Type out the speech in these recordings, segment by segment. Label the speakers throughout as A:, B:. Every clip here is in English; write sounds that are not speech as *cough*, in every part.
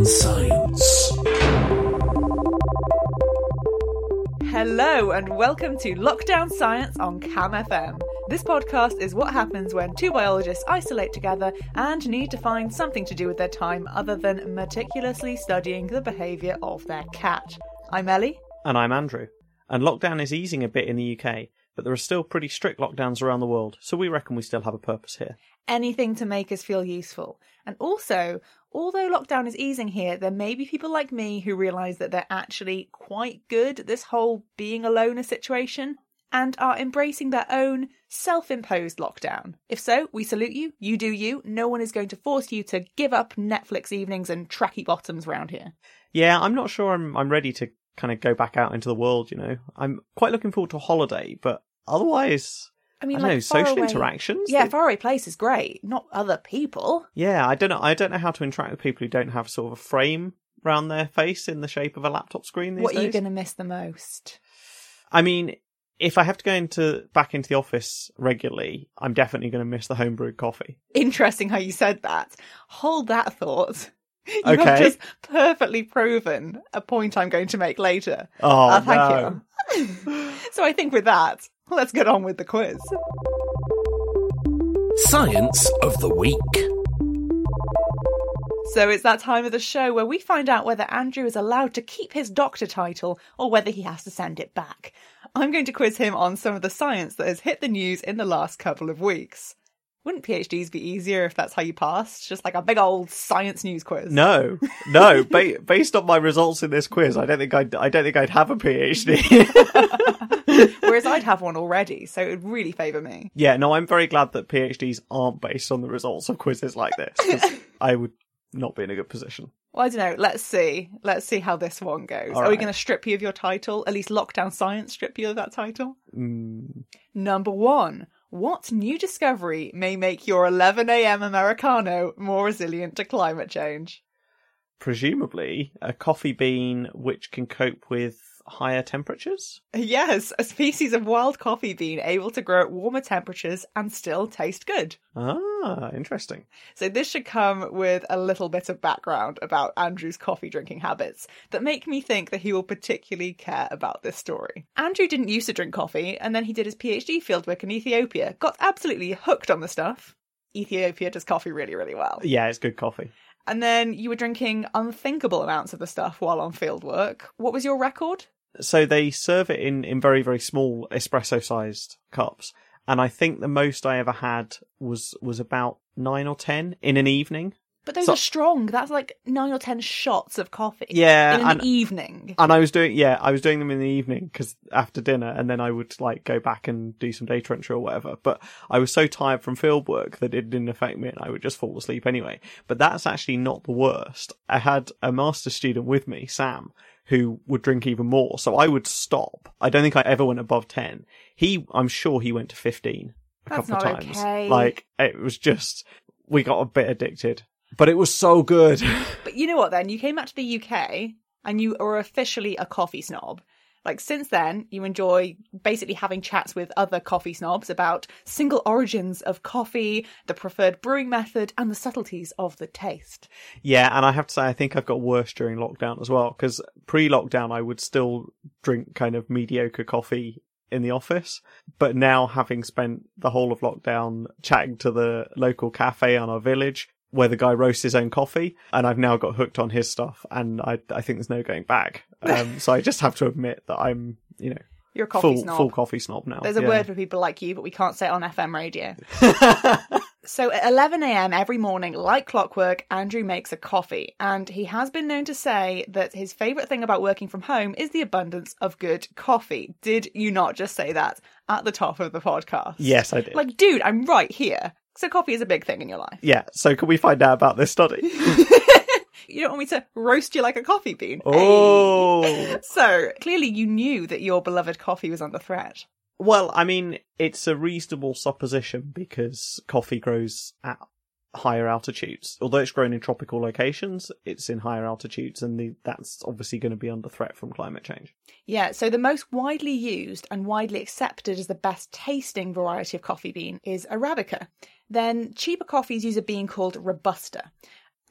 A: Lockdown Science.
B: Hello and welcome to Lockdown Science on Cam FM. This podcast is what happens when two biologists isolate together and need to find something to do with their time other than meticulously studying the behaviour of their cat. I'm Ellie.
C: And I'm Andrew. And lockdown is easing a bit in the UK, but there are still pretty strict lockdowns around the world, so we reckon we still have a purpose here.
B: Anything to make us feel useful. And also, although lockdown is easing here, there may be people like me who realise that they're actually quite good at this whole being a loner situation and are embracing their own self imposed lockdown. If so, we salute you. You do you. No one is going to force you to give up Netflix evenings and tracky bottoms round here.
C: Yeah, I'm not sure I'm I'm ready to kind of go back out into the world, you know. I'm quite looking forward to a holiday, but otherwise
B: I mean,
C: I
B: like
C: know, social
B: away-
C: interactions?
B: Yeah,
C: They-
B: faraway place is great, not other people.
C: Yeah, I don't know I don't know how to interact with people who don't have sort of a frame around their face in the shape of a laptop screen these
B: what are you going to miss the most?
C: I mean, if I have to go into back into the office regularly, I'm definitely going to miss the homebrewed coffee.
B: Interesting how you said that. Hold that thought. *laughs* You have just perfectly proven a point I'm going to make later.
C: Oh,
B: Uh, thank
C: no.
B: you. *laughs* so I think with that, let's get on with the quiz.
A: Science of the Week.
B: So it's that time of the show where we find out whether Andrew is allowed to keep his doctor title or whether he has to send it back. I'm going to quiz him on some of the science that has hit the news in the last couple of weeks. Wouldn't PhDs be easier if that's how you passed? Just like a big old science news quiz.
C: No, no. *laughs* Ba- based on my results in this quiz, I don't think I'd, I don't think I'd have a PhD. *laughs*
B: Whereas I'd have one already, so it would really favour me.
C: yeah, no. I'm very glad that PhDs aren't based on the results of quizzes like this. *laughs* I would not be in a good position.
B: Well, I don't know. Let's see. Let's see how this one goes.
C: All
B: Are we going to strip you of your title? At least Lockdown Science strip you of that title?
C: Mm,
B: Number one. What new discovery may make your 11am Americano more resilient to climate change?
C: presumably, a coffee bean which can cope with higher temperatures.
B: Yes, a species of wild coffee bean able to grow at warmer temperatures and still taste good.
C: Ah, interesting.
B: So this should come with a little bit of background about Andrew's coffee drinking habits that make me think that he will particularly care about this story. Andrew didn't used to drink coffee and then he did his PhD fieldwork in Ethiopia, got absolutely hooked on the stuff. Ethiopia does coffee really, really well.
C: Yeah, it's good coffee.
B: And then you were drinking unthinkable amounts of the stuff while on fieldwork. What was your record?
C: So they serve it in, in very, very small espresso sized cups. And I think the most I ever had was, was about nine or ten in an evening.
B: But those
C: So-
B: are strong. That's like nine or ten shots of coffee.
C: Yeah,
B: In an
C: and-
B: evening.
C: And I was doing, yeah, I was doing them in the evening because after dinner, and then I would like go back and do some data entry or whatever. But I was so tired from field work that it didn't affect me, and I would just fall asleep anyway. But that's actually not the worst. I had a master's student with me, Sam, who would drink even more. So I would stop. I don't think I ever went above ten. He, I'm sure he went to fifteen a
B: That's
C: couple of
B: not
C: times.
B: okay.
C: Like it was just, we got a bit addicted. But it was so good.
B: But you know what then? You came back to the UK and you are officially a coffee snob. Like since then, you enjoy basically having chats with other coffee snobs about single origins of coffee, the preferred brewing method, and the subtleties of the taste.
C: Yeah, and I have to say, I think I've got worse during lockdown as well. Because pre-lockdown, I would still drink kind of mediocre coffee in the office, but now having spent the whole of lockdown chatting to the local cafe on our village, where the guy roasts his own coffee, and I've now got hooked on his stuff, and I I think there's no going back. Um, *laughs* so I just have to admit that I'm, you know,
B: You're a coffee
C: full
B: snob.
C: full coffee snob now.
B: There's a
C: Yeah.
B: word for people like you, but we can't say it on FM radio. *laughs* So at 11 a.m. every morning, like clockwork, Andrew makes a coffee, and he has been known to say that his favourite thing about working from home is the abundance of good coffee. Did you not just say that at the top of the podcast?
C: yes, I did.
B: Like, dude, I'm right here. So coffee is a big thing in your life.
C: yeah. So can we find out about this study? *laughs*
B: You don't want me to roast you like a coffee bean.
C: oh.
B: Hey. So clearly you knew that your beloved coffee was under threat.
C: Well, I mean, it's a reasonable supposition because coffee grows at higher altitudes. Although it's grown in tropical locations, it's in higher altitudes, and the, that's obviously going to be under threat from climate change.
B: Yeah, so the most widely used and widely accepted as the best tasting variety of coffee bean is Arabica. Then cheaper coffees use a bean called Robusta.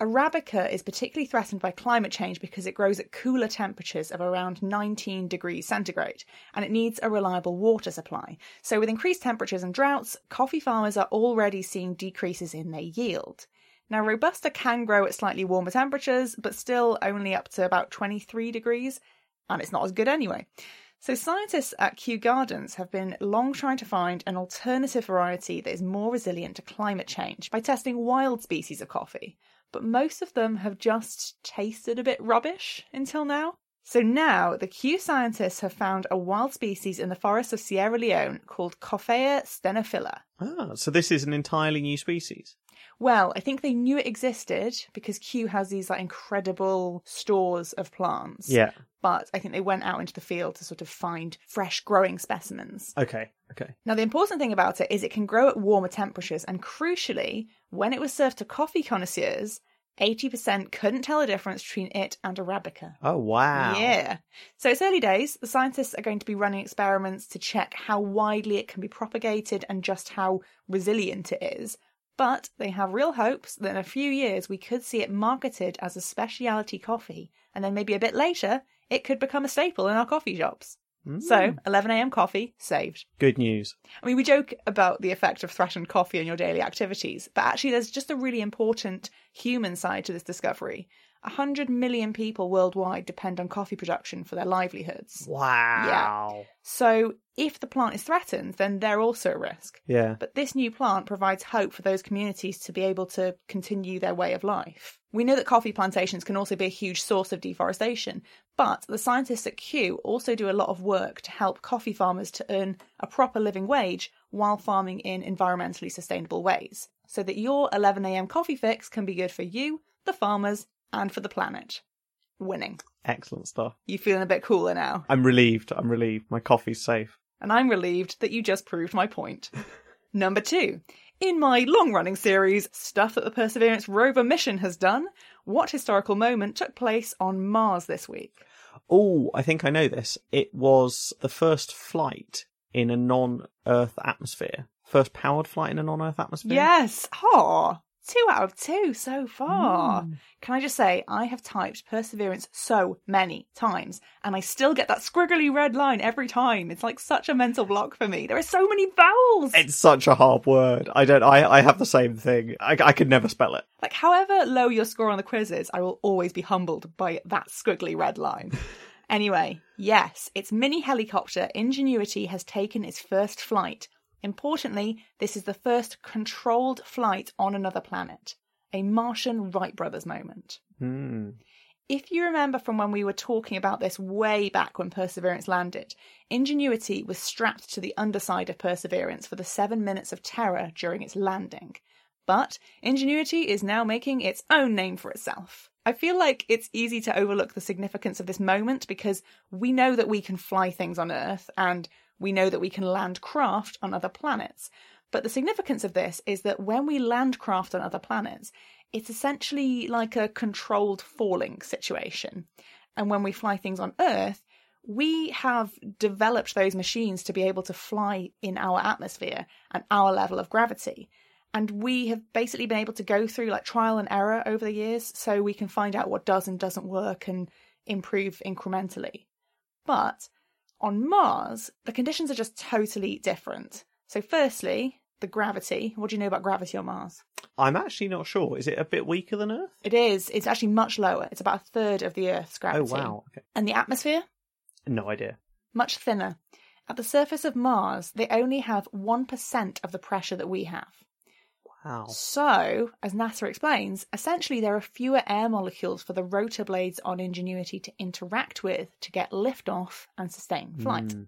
B: Arabica is particularly threatened by climate change because it grows at cooler temperatures of around 19 degrees centigrade and it needs a reliable water supply. So, with increased temperatures and droughts, coffee farmers are already seeing decreases in their yield. Now, Robusta can grow at slightly warmer temperatures, but still only up to about 23 degrees, and it's not as good anyway. So, scientists at Kew Gardens have been long trying to find an alternative variety that is more resilient to climate change by testing wild species of coffee but most of them have just tasted a bit rubbish until now. So now, the Kew scientists have found a wild species in the forests of Sierra Leone called Coffea stenophila.
C: Ah, so this is an entirely new species.
B: Well, I think they knew it existed because Kew has these like incredible stores of plants.
C: Yeah.
B: But I think they went out into the field to sort of find fresh growing specimens.
C: Okay. Okay.
B: Now, the important thing about it is it can grow at warmer temperatures, and crucially, when it was served to coffee connoisseurs, 80% couldn't tell the difference between it and Arabica.
C: Oh wow.
B: Yeah. So it's early days. The scientists are going to be running experiments to check how widely it can be propagated and just how resilient it is. But they have real hopes that in a few years we could see it marketed as a specialty coffee, and then maybe a bit later it could become a staple in our coffee shops. So, hmm. 11am coffee saved.
C: Good news.
B: I mean, we joke about the effect of threatened coffee on your daily activities, but actually, there's just a really important human side to this discovery. 100 million people worldwide depend on coffee production for their livelihoods.
C: Wow. Yeah.
B: So, if the plant is threatened, then they're also at risk.
C: Yeah.
B: But this new plant provides hope for those communities to be able to continue their way of life. We know that coffee plantations can also be a huge source of deforestation, but the scientists at Kew also do a lot of work to help coffee farmers to earn a proper living wage while farming in environmentally sustainable ways, so that your 11am coffee fix can be good for you, the farmers, and for the planet. Winning.
C: Excellent stuff.
B: You feeling a bit cooler now?
C: I'm relieved. I'm relieved. My coffee's safe.
B: and I'm relieved that you just proved my point. *laughs* Number two. In my long running series, Stuff That the Perseverance rover mission has done, what historical moment took place on Mars this week?
C: Oh, I think I know this. It was the first flight in a non-Earth atmosphere. First powered flight in a non-Earth atmosphere.
B: Yes! Oh, two out of two so far. Hmm. Can I just say, I have typed Perseverance so many times, and I still get that squiggly red line every time. It's like such a mental block for me. There are so many vowels!
C: It's such a hard word. I don't. I I have the same thing. I I could never spell it.
B: Like, however low your score on the quiz is, I will always be humbled by that squiggly red line. *laughs* anyway, yes, its mini helicopter Ingenuity has taken its first flight. Importantly, this is the first controlled flight on another planet. A Martian Wright brothers moment.
C: Hmm.
B: If you remember from when we were talking about this way back when Perseverance landed, Ingenuity was strapped to the underside of Perseverance for the seven minutes of terror during its landing. But Ingenuity is now making its own name for itself. I feel like it's easy to overlook the significance of this moment because we know that we can fly things on Earth and we know that we can land craft on other planets. But the significance of this is that when we land craft on other planets, it's essentially like a controlled falling situation. And when we fly things on Earth, we have developed those machines to be able to fly in our atmosphere and our level of gravity. And we have basically been able to go through like trial and error over the years so we can find out what does and doesn't work and improve incrementally. But on Mars, the conditions are just totally different. So, firstly, the gravity. What do you know about gravity on Mars?
C: I'm actually not sure. Is it a bit weaker than Earth?
B: It is. It's actually much lower. It's about a third of the Earth's
C: oh,
B: gravity.
C: Oh wow. Okay.
B: And the atmosphere?
C: No idea.
B: Much thinner. At the surface of Mars, they only have 1% of the pressure that we have.
C: Wow.
B: So, as NASA explains, essentially there are fewer air molecules for the rotor blades on Ingenuity to interact with to get liftoff and sustain flight.
C: Hmm.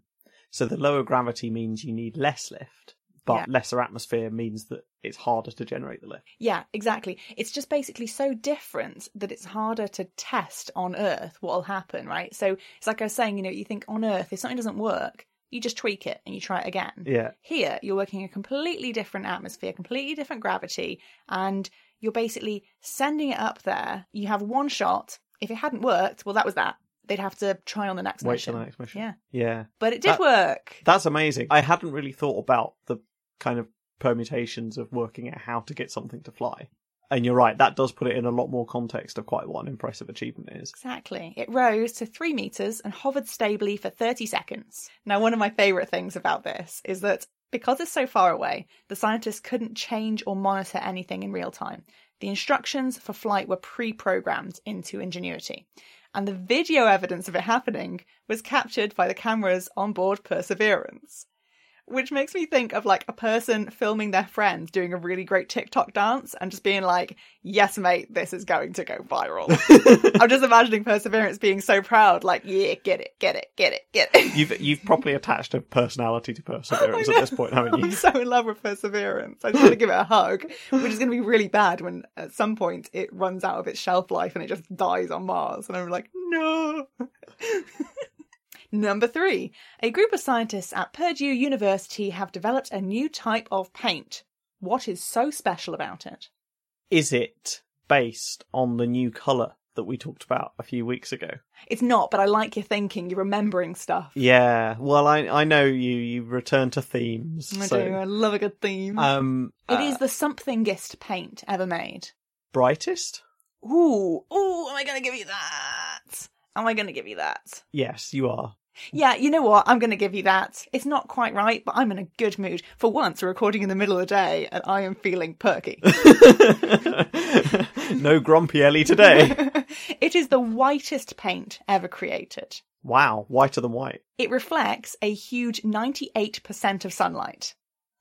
C: So the lower gravity means you need less lift, but
B: Yeah.
C: lesser atmosphere means that it's harder to generate the lift.
B: Yeah, exactly. It's just basically so different that it's harder to test on Earth what will happen, right? So it's like I was saying, you know, you think on Earth, if something doesn't work, you just tweak it and you try it again.
C: Yeah.
B: Here, you're working in a completely different atmosphere, completely different gravity, and you're basically sending it up there. You have one shot. If it hadn't worked, well, that was that. They'd have to try on the next
C: Wait
B: mission.
C: till the next mission.
B: Yeah.
C: Yeah.
B: But it did
C: That-
B: work.
C: That's amazing. I hadn't really thought about the kind of permutations of working out how to get something to fly. And you're right, that does put it in a lot more context of quite what an impressive achievement is.
B: Exactly. It rose to three meters and hovered stably for 30 seconds. Now, one of my favourite things about this is that because it's so far away, the scientists couldn't change or monitor anything in real time. The instructions for flight were pre programmed into Ingenuity. And the video evidence of it happening was captured by the cameras on board Perseverance which makes me think of like a person filming their friends doing a really great TikTok dance and just being like, yes, mate, this is going to go viral. *laughs* I'm just imagining Perseverance being so proud, like, yeah, get it, get it, get it, get it.
C: You've you've properly attached a personality to Perseverance at this point, haven't you?
B: I'm so in love with Perseverance. I just want to give it a hug, which is going to be really bad when at some point it runs out of its shelf life and it just dies on Mars. And I'm like, no. *laughs* Number three, a group of scientists at Purdue University have developed a new type of paint. What is so special about it?
C: Is it based on the new colour that we talked about a few weeks ago?
B: It's not, but I like your thinking. You're remembering stuff.
C: Yeah, well, I I know you. You return to themes.
B: I
C: so,
B: do. I love a good theme.
C: Um,
B: it
C: uh,
B: is the somethingest paint ever made.
C: brightest.
B: Ooh, ooh, am I going to give you that? Am I going to give you that?
C: Yes, you are.
B: Yeah, you know what? I'm going to give you that. It's not quite right, but I'm in a good mood. For once, we're recording in the middle of the day, and I am feeling perky. *laughs*
C: no grumpy Ellie today. *laughs*
B: it is the whitest paint ever created.
C: Wow, whiter than white.
B: It reflects a huge 98% of sunlight.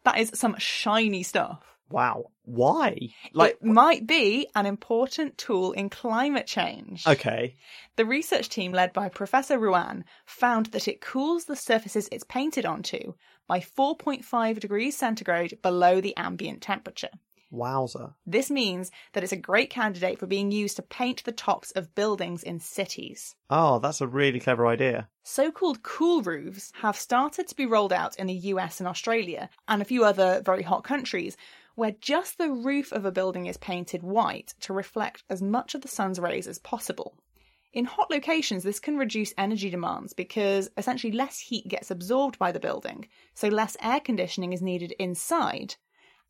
B: That is some shiny stuff.
C: Wow, why? Like,
B: it might be an important tool in climate change.
C: okay,
B: The research team led by Professor Ruan found that it cools the surfaces it's painted onto by 4.5 degrees centigrade below the ambient temperature.
C: Wowza.
B: This means that it's a great candidate for being used to paint the tops of buildings in cities.
C: Oh, that's a really clever idea.
B: So called cool roofs have started to be rolled out in the US and Australia and a few other very hot countries where just the roof of a building is painted white to reflect as much of the sun's rays as possible. In hot locations, this can reduce energy demands because essentially less heat gets absorbed by the building, so less air conditioning is needed inside.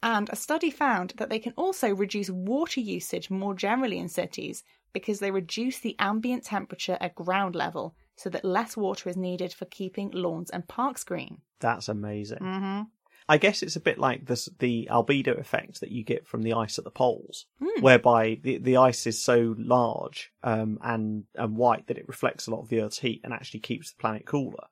B: And a study found that they can also reduce water usage more generally in cities because they reduce the ambient temperature at ground level so that less water is needed for keeping lawns and parks green.
C: That's amazing.
B: Mm-hmm.
C: I guess it's a bit like this, the albedo effect that you get from the ice at the poles,
B: Hmm.
C: whereby the, the ice is so large um, and, and white that it reflects a lot of the Earth's heat and actually keeps the planet cooler.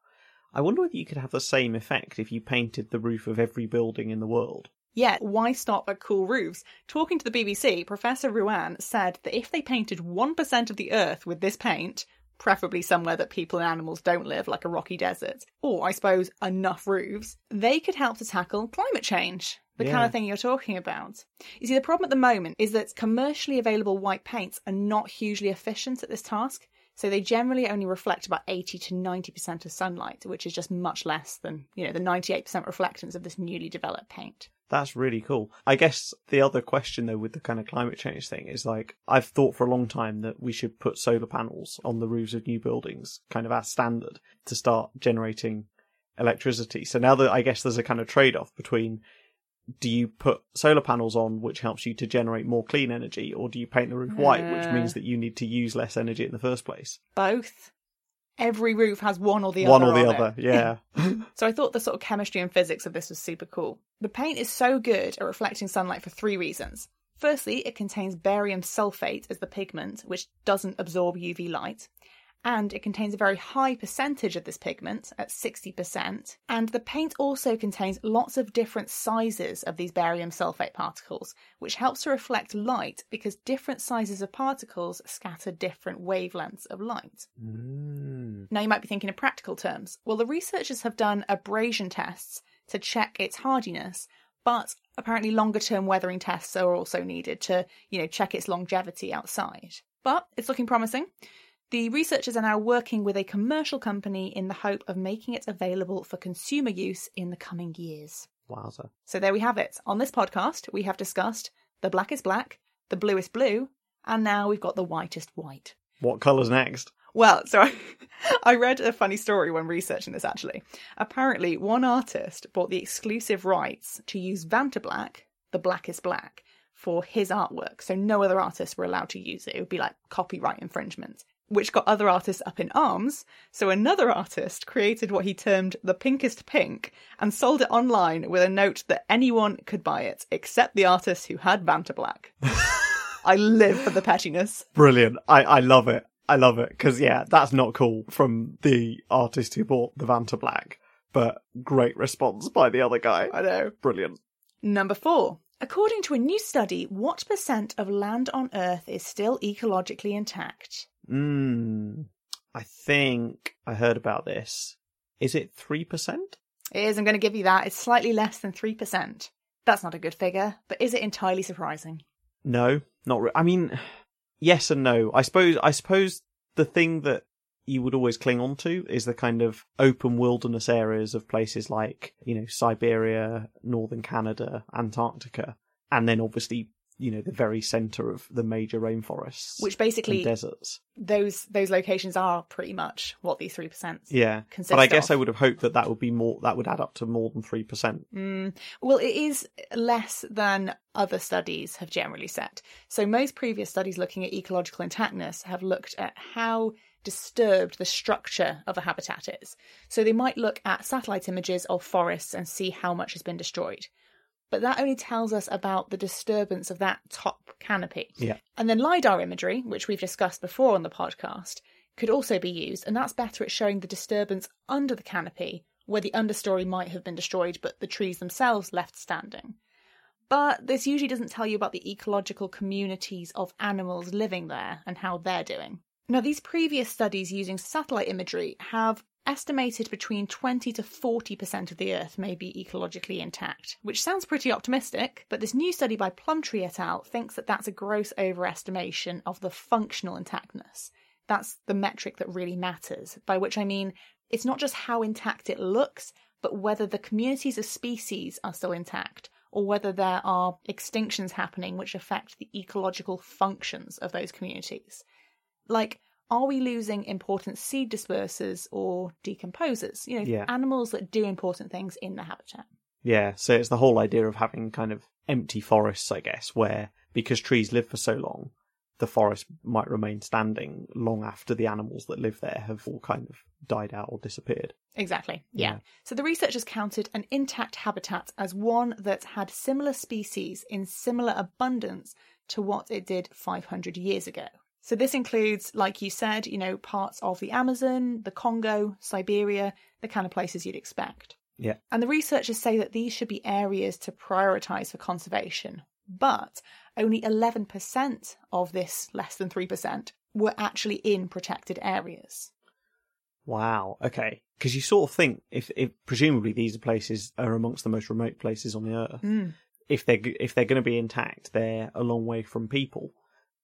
C: I wonder whether you could have the same effect if you painted the roof of every building in the world.
B: Yet, why stop at cool roofs? Talking to the BBC, Professor Ruan said that if they painted 1% of the Earth with this paint, preferably somewhere that people and animals don't live, like a rocky desert, or I suppose enough roofs, they could help to tackle climate change. The kind of thing you're talking about. You see, the problem at the moment is that commercially available white paints are not hugely efficient at this task. So they generally only reflect about 80 to 90% of sunlight, which is just much less than, you know, the 98% reflectance of this newly developed paint.
C: That's really cool. I guess the other question though with the kind of climate change thing is like I've thought for a long time that we should put solar panels on the roofs of new buildings kind of as standard to start generating electricity. So now that I guess there's a kind of trade off between do you put solar panels on which helps you to generate more clean energy or do you paint the roof white which
B: uh,
C: means that you need to use less energy in the first place?
B: Both. Every roof has one or the
C: One
B: other.
C: One or the other,
B: it. *laughs*
C: yeah.
B: So I thought the sort of chemistry and physics of this was super cool. The paint is so good at reflecting sunlight for three reasons. Firstly, it contains barium sulfate as the pigment, which doesn't absorb UV light. And it contains a very high percentage of this pigment at 60%. And the paint also contains lots of different sizes of these barium sulfate particles, which helps to reflect light because different sizes of particles scatter different wavelengths of light.
C: Mm.
B: Now, you might be thinking in practical terms. Well, the researchers have done abrasion tests to check its hardiness, but apparently longer term weathering tests are also needed to, you know, check its longevity outside. But it's looking promising. The researchers are now working with a commercial company in the hope of making it available for consumer use in the coming years.
C: Wowza.
B: So there we have it. On this podcast, we have discussed the blackest black, the bluest blue, and now we've got the whitest white.
C: What colour's next?
B: Well, *laughs* so I, I read a funny story when researching this actually. Apparently, one artist bought the exclusive rights to use Vantablack, the blackest black, for his artwork. So no other artists were allowed to use it. It would be like copyright infringement, which got other artists up in arms. So another artist created what he termed the pinkest pink and sold it online with a note that anyone could buy it except the artist who had Vantablack. *laughs* I live for the pettiness.
C: Brilliant. I, I love it. I love it. Because, yeah, that's not cool from the artist who bought the Vantablack, but great response by the other guy.
B: I know.
C: Brilliant.
B: Number four. According to a new study, what percent of land on Earth is still ecologically intact?
C: Hmm. I think I heard about this. Is it 3%?
B: It is, I'm going to give you that. It's slightly less than 3%. That's not a good figure, but is it entirely surprising?
C: No, not re- I mean, yes and no. I suppose, I suppose the thing that you would always cling on to is the kind of open wilderness areas of places like, you know, Siberia, northern Canada, Antarctica, and then obviously, you know, the very center of the major rainforests.
B: Which basically
C: deserts.
B: those those locations are pretty much what these 3%
C: Yeah. But I guess
B: of.
C: I would have hoped that that would be more, that would add up to more than 3%.
B: Mm, well, it is less than other studies have generally said. So, most previous studies looking at ecological intactness have looked at how disturbed the structure of a habitat is. So, they might look at satellite images of forests and see how much has been destroyed. But that only tells us about the disturbance of that top canopy.
C: Yeah.
B: And then LiDAR imagery, which we've discussed before on the podcast, could also be used, and that's better at showing the disturbance under the canopy, where the understory might have been destroyed but the trees themselves left standing. But this usually doesn't tell you about the ecological communities of animals living there and how they're doing. Now, these previous studies using satellite imagery have estimated between 20 to 40% of the Earth may be ecologically intact, which sounds pretty optimistic, but this new study by Plumptre et al. thinks that that's a gross overestimation of the functional intactness. That's the metric that really matters, by which I mean it's not just how intact it looks, but whether the communities of species are still intact, or whether there are extinctions happening which affect the ecological functions of those communities. Like, are we losing important seed dispersers or decomposers? You know,
C: Yeah.
B: animals that do important things in the habitat.
C: Yeah, so it's the whole idea of having kind of empty forests, I guess, where because trees live for so long, the forest might remain standing long after the animals that live there have all kind of died out or disappeared.
B: Exactly. Yeah.
C: Yeah.
B: So the researchers counted an intact habitat as one that had similar species in similar abundance to what it did 500 years ago. So this includes, like you said, you know, parts of the Amazon, the Congo, Siberia, the kind of places you'd expect.
C: Yeah.
B: And the researchers say that these should be areas to prioritize for conservation. But only 11% of this less than 3% were actually in protected areas.
C: Wow. Okay. Because you sort of think if, if presumably these are places are amongst the most remote places on the earth.
B: Mm.
C: If they're if they're going to be intact, they're a long way from people,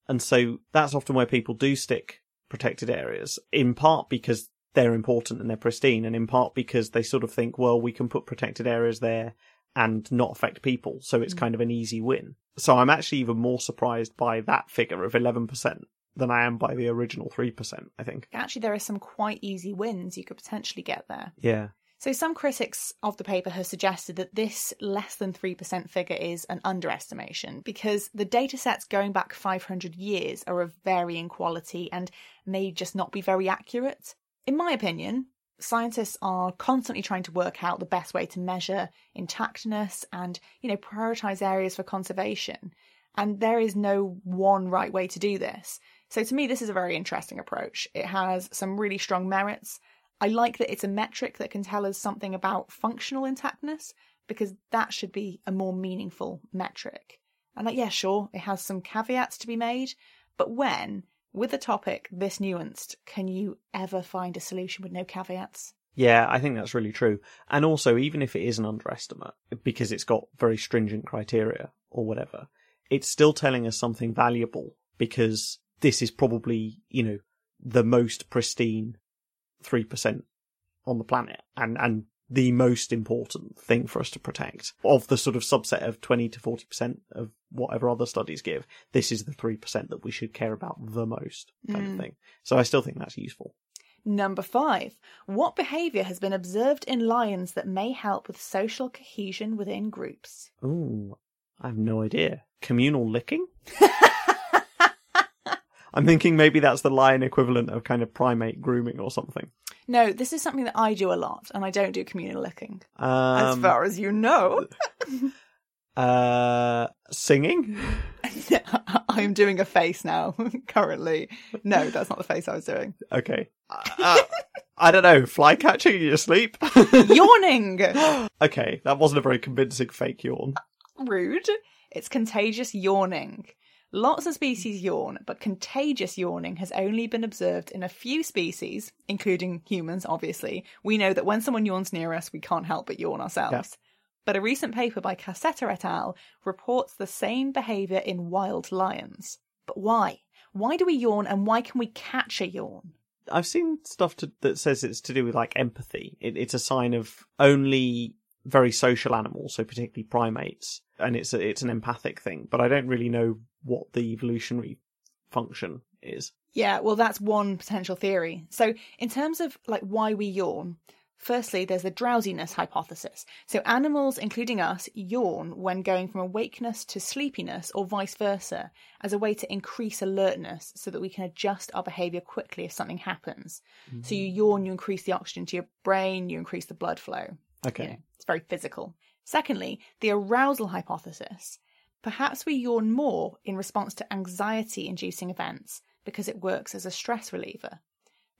C: and so that's often where people do stick protected areas. In part because they're important and they're pristine, and in part because they sort of think, well, we can put protected areas there and not affect people, so it's mm. kind of an easy win. So I'm actually even more surprised by that figure of eleven percent than I am by the original three percent. I think.
B: Actually, there are some quite easy wins you could potentially get there.
C: Yeah.
B: So, some critics of the paper have suggested that this less than 3% figure is an underestimation because the data sets going back 500 years are of varying quality and may just not be very accurate. In my opinion, scientists are constantly trying to work out the best way to measure intactness and, you know, prioritize areas for conservation. And there is no one right way to do this. So, to me, this is a very interesting approach. It has some really strong merits. I like that it's a metric that can tell us something about functional intactness because that should be a more meaningful metric. And like, yeah, sure, it has some caveats to be made, but when, with a topic this nuanced, can you ever find a solution with no caveats?
C: Yeah, I think that's really true. And also, even if it is an underestimate, because it's got very stringent criteria or whatever, it's still telling us something valuable because this is probably, you know, the most pristine 3% on the planet and, and the most important thing for us to protect of the sort of subset of 20 to 40% of whatever other studies give. This is the 3% that we should care about the most kind of mm. thing. So I still think that's useful.
B: Number five, what behaviour has been observed in lions that may help with social cohesion within groups?
C: Ooh, I have no idea. Communal licking? *laughs* I'm thinking maybe that's the lion equivalent of kind of primate grooming or something.
B: No, this is something that I do a lot, and I don't do communal licking.
C: Um,
B: as far as you know. *laughs*
C: uh, singing? *laughs*
B: I'm doing a face now, *laughs* currently. No, that's not the face I was doing.
C: Okay. Uh, I don't know. Fly catching in your sleep?
B: Yawning! *gasps*
C: okay, that wasn't a very convincing fake yawn.
B: Rude. It's contagious yawning. Lots of species yawn, but contagious yawning has only been observed in a few species, including humans, obviously. We know that when someone yawns near us, we can't help but yawn ourselves.
C: Yeah.
B: But a recent paper by Casetta et al. reports the same behaviour in wild lions. But why? Why do we yawn and why can we catch a yawn?
C: I've seen stuff to, that says it's to do with like empathy. It, it's a sign of only very social animals, so particularly primates, and it's a, it's an empathic thing. But I don't really know what the evolutionary function is.
B: Yeah, well, that's one potential theory. So, in terms of like why we yawn, firstly, there's the drowsiness hypothesis. So, animals, including us, yawn when going from awakeness to sleepiness or vice versa as a way to increase alertness so that we can adjust our behavior quickly if something happens. So, you mm. yawn, you increase the oxygen to your brain, you increase the blood flow.
C: Okay.
B: You know, it's very physical. Secondly, the arousal hypothesis. Perhaps we yawn more in response to anxiety inducing events because it works as a stress reliever.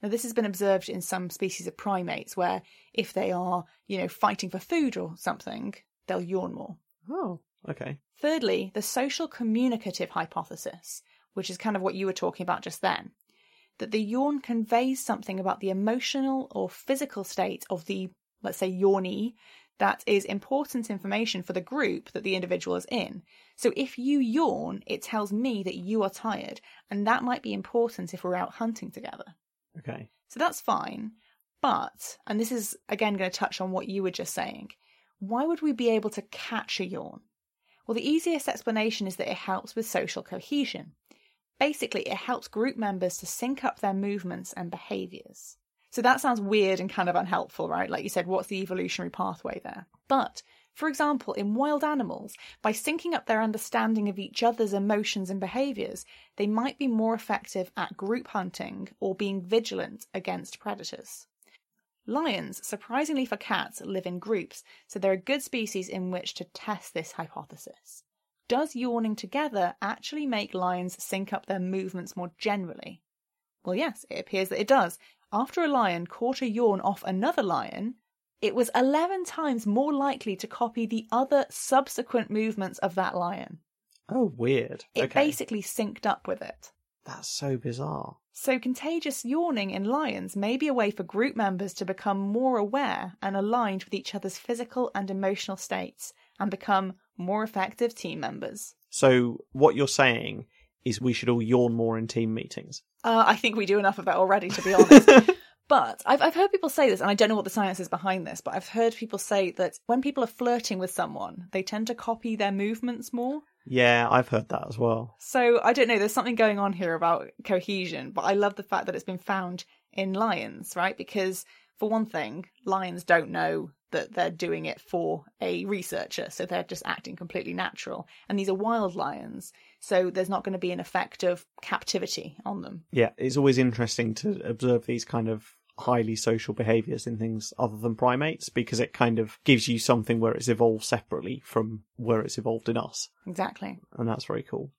B: Now, this has been observed in some species of primates where if they are, you know, fighting for food or something, they'll yawn more.
C: Oh, okay.
B: Thirdly, the social communicative hypothesis, which is kind of what you were talking about just then, that the yawn conveys something about the emotional or physical state of the, let's say, yawnee, that is important information for the group that the individual is in. So if you yawn, it tells me that you are tired, and that might be important if we're out hunting together.
C: Okay.
B: So that's fine. But, and this is again going to touch on what you were just saying, why would we be able to catch a yawn? Well, the easiest explanation is that it helps with social cohesion. Basically, it helps group members to sync up their movements and behaviours. So that sounds weird and kind of unhelpful, right? Like you said, what's the evolutionary pathway there? But, for example, in wild animals, by syncing up their understanding of each other's emotions and behaviours, they might be more effective at group hunting or being vigilant against predators. Lions, surprisingly for cats, live in groups, so they're a good species in which to test this hypothesis. Does yawning together actually make lions sync up their movements more generally? Well, yes, it appears that it does. After a lion caught a yawn off another lion, it was 11 times more likely to copy the other subsequent movements of that lion.
C: Oh, weird.
B: It
C: okay.
B: basically synced up with it.
C: That's so bizarre.
B: So, contagious yawning in lions may be a way for group members to become more aware and aligned with each other's physical and emotional states and become more effective team members.
C: So, what you're saying is we should all yawn more in team meetings.
B: Uh, I think we do enough of it already, to be honest. *laughs* but I've, I've heard people say this, and I don't know what the science is behind this, but I've heard people say that when people are flirting with someone, they tend to copy their movements more.
C: Yeah, I've heard that as well.
B: So I don't know, there's something going on here about cohesion, but I love the fact that it's been found in lions, right? Because for one thing, lions don't know that they're doing it for a researcher, so they're just acting completely natural. And these are wild lions, so there's not going to be an effect of captivity on them.
C: Yeah, it's always interesting to observe these kind of highly social behaviors in things other than primates because it kind of gives you something where it's evolved separately from where it's evolved in us.
B: Exactly.
C: And that's very cool.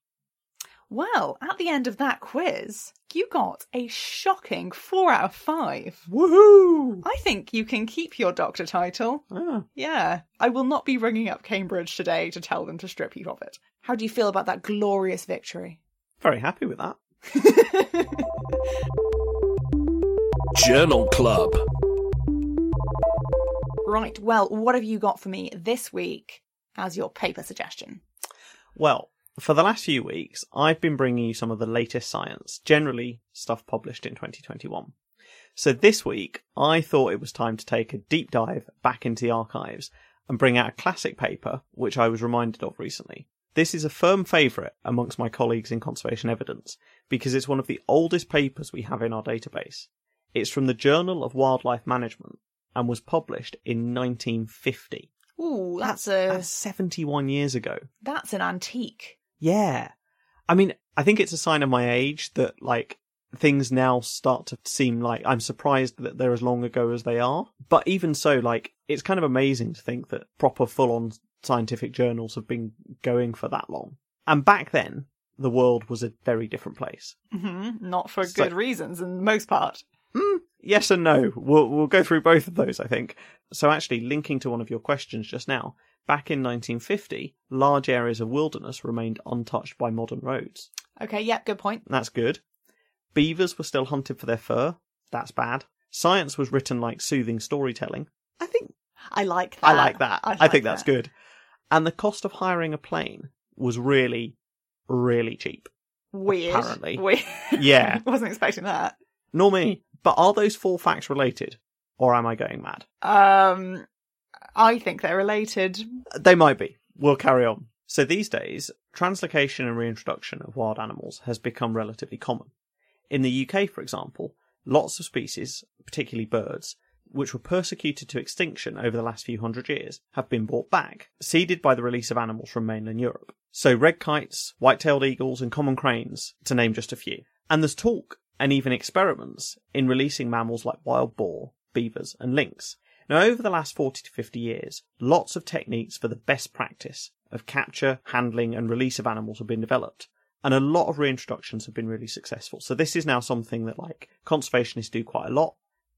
B: Well, at the end of that quiz, you got a shocking four out of five.
C: Woohoo!
B: I think you can keep your doctor title.
C: Ah,
B: Yeah, I will not be ringing up Cambridge today to tell them to strip you of it. How do you feel about that glorious victory?
C: very happy with that. *laughs*
A: Journal Club.
B: Right, well, what have you got for me this week as your paper suggestion?
C: Well, for the last few weeks, I've been bringing you some of the latest science, generally stuff published in 2021. So this week, I thought it was time to take a deep dive back into the archives and bring out a classic paper, which I was reminded of recently. This is a firm favourite amongst my colleagues in conservation evidence because it's one of the oldest papers we have in our database. It's from the Journal of Wildlife Management and was published in 1950.
B: Ooh, that's a
C: That's 71 years ago.
B: that's an antique.
C: Yeah. I mean, I think it's a sign of my age that, like, things now start to seem like I'm surprised that they're as long ago as they are. But even so, like, it's kind of amazing to think that proper full on scientific journals have been going for that long. And back then, the world was a very different place.
B: hmm Not for
C: So-
B: good reasons, in most part.
C: Mm, yes and no. We'll, we'll go through both of those, I think. So actually, linking to one of your questions just now, back in 1950, large areas of wilderness remained untouched by modern roads.
B: Okay, yep, good point.
C: That's good. Beavers were still hunted for their fur. That's bad. Science was written like soothing storytelling. I think
B: I like that.
C: I like that. I,
B: like
C: think that's good. And the cost of hiring a plane was really, really cheap.
B: Weird.
C: Apparently. *laughs*
B: Weird.
C: Yeah. *laughs*
B: Wasn't expecting that.
C: Nor me. But are those four facts related? Or am I going mad?
B: Um, I think they're related.
C: They might be. We'll carry on. So these days, translocation and reintroduction of wild animals has become relatively common. In the UK, for example, lots of species, particularly birds, which were persecuted to extinction over the last few hundred years, have been brought back, seeded by the release of animals from mainland Europe. So red kites, white-tailed eagles, and common cranes, to name just a few. And there's talk and even experiments in releasing mammals like wild boar, beavers, and lynx. Now, over the last 40 to 50 years, lots of techniques for the best practice of capture, handling, and release of animals have been developed. And a lot of reintroductions have been really successful. So this is now something that like conservationists do quite a lot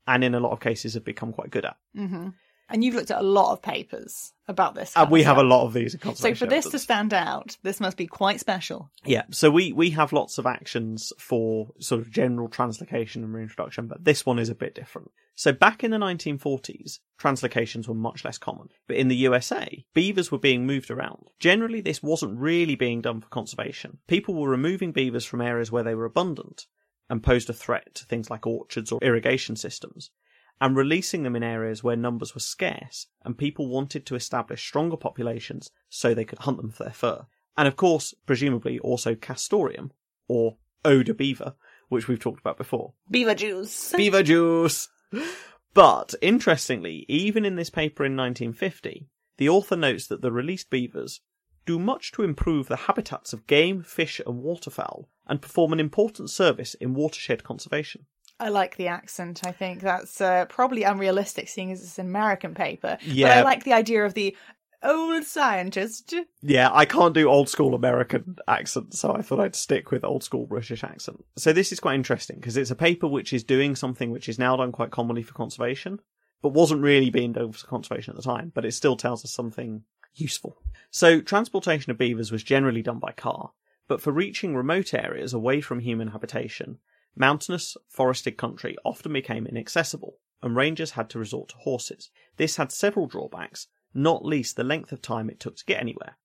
C: and in a lot of cases have become quite good at.
B: hmm And you've looked at a lot of papers about this.
C: And we have a lot of these in
B: So for this to stand out, this must be quite special.
C: Yeah, so we, we have lots of actions for sort of general translocation and reintroduction, but this one is a bit different. So back in the 1940s, translocations were much less common. But in the USA, beavers were being moved around. Generally, this wasn't really being done for conservation. People were removing beavers from areas where they were abundant and posed a threat to things like orchards or irrigation systems, and releasing them in areas where numbers were scarce and people wanted to establish stronger populations so they could hunt them for their fur. And of course, presumably also castoreum, or odor beaver, which we've talked about before.
B: Beaver juice.
C: Beaver juice! But, interestingly, even in this paper in 1950, the author notes that the released beavers do much to improve the habitats of game, fish, and waterfowl, and perform an important service in watershed conservation.
B: I like the accent. I think that's uh, probably unrealistic, seeing as it's an American paper. But I like the idea of the old scientist.
C: Yeah, I can't do old school American accent, so I thought I'd stick with old school British accent. So this is quite interesting because it's a paper which is doing something which is now done quite commonly for conservation, but wasn't really being done for conservation at the time, but it still tells us something useful. So transportation of beavers was generally done by car, but for reaching remote areas away from human habitation, mountainous, forested country often became inaccessible, and rangers had to resort to horses. This had several drawbacks, not least the length of time it took to get anywhere.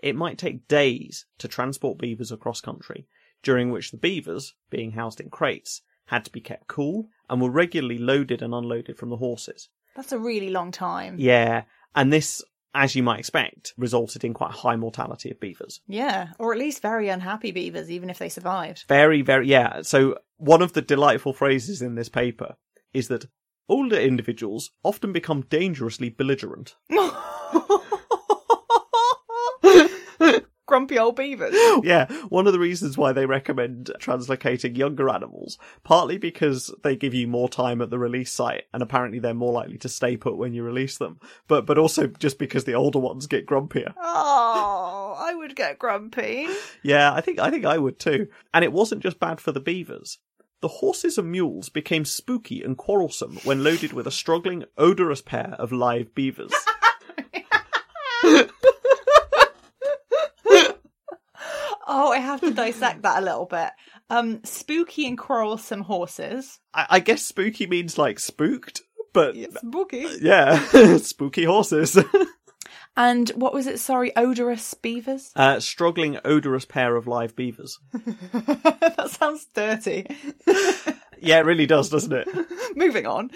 C: It might take days to transport beavers across country, during which the beavers, being housed in crates, had to be kept cool and were regularly loaded and unloaded from the horses.
B: That's a really long time.
C: Yeah, and this, as you might expect, resulted in quite high mortality of beavers.
B: Yeah, or at least very unhappy beavers, even if they survived.
C: Very, very, yeah. So one of the delightful phrases in this paper is that older individuals often become dangerously belligerent. *laughs*
B: Grumpy old beavers.
C: yeah, one of the reasons why they recommend translocating younger animals, partly because they give you more time at the release site, and apparently they're more likely to stay put when you release them. But but also just because the older ones get grumpier.
B: Oh, I would get grumpy.
C: Yeah, I think I think I would too. And it wasn't just bad for the beavers. The horses and mules became spooky and quarrelsome when loaded with a struggling, odorous pair of live beavers. *laughs*
B: Oh, I have to dissect that a little bit. Um, spooky and quarrelsome horses.
C: I, I guess spooky means like spooked, but
B: spooky.
C: yeah, *laughs* spooky horses. *laughs*
B: And what was it? Sorry, odorous beavers.
C: uh, struggling, odorous pair of live beavers. *laughs*
B: that sounds dirty.
C: Yeah, it really does, doesn't it? *laughs*
B: Moving on.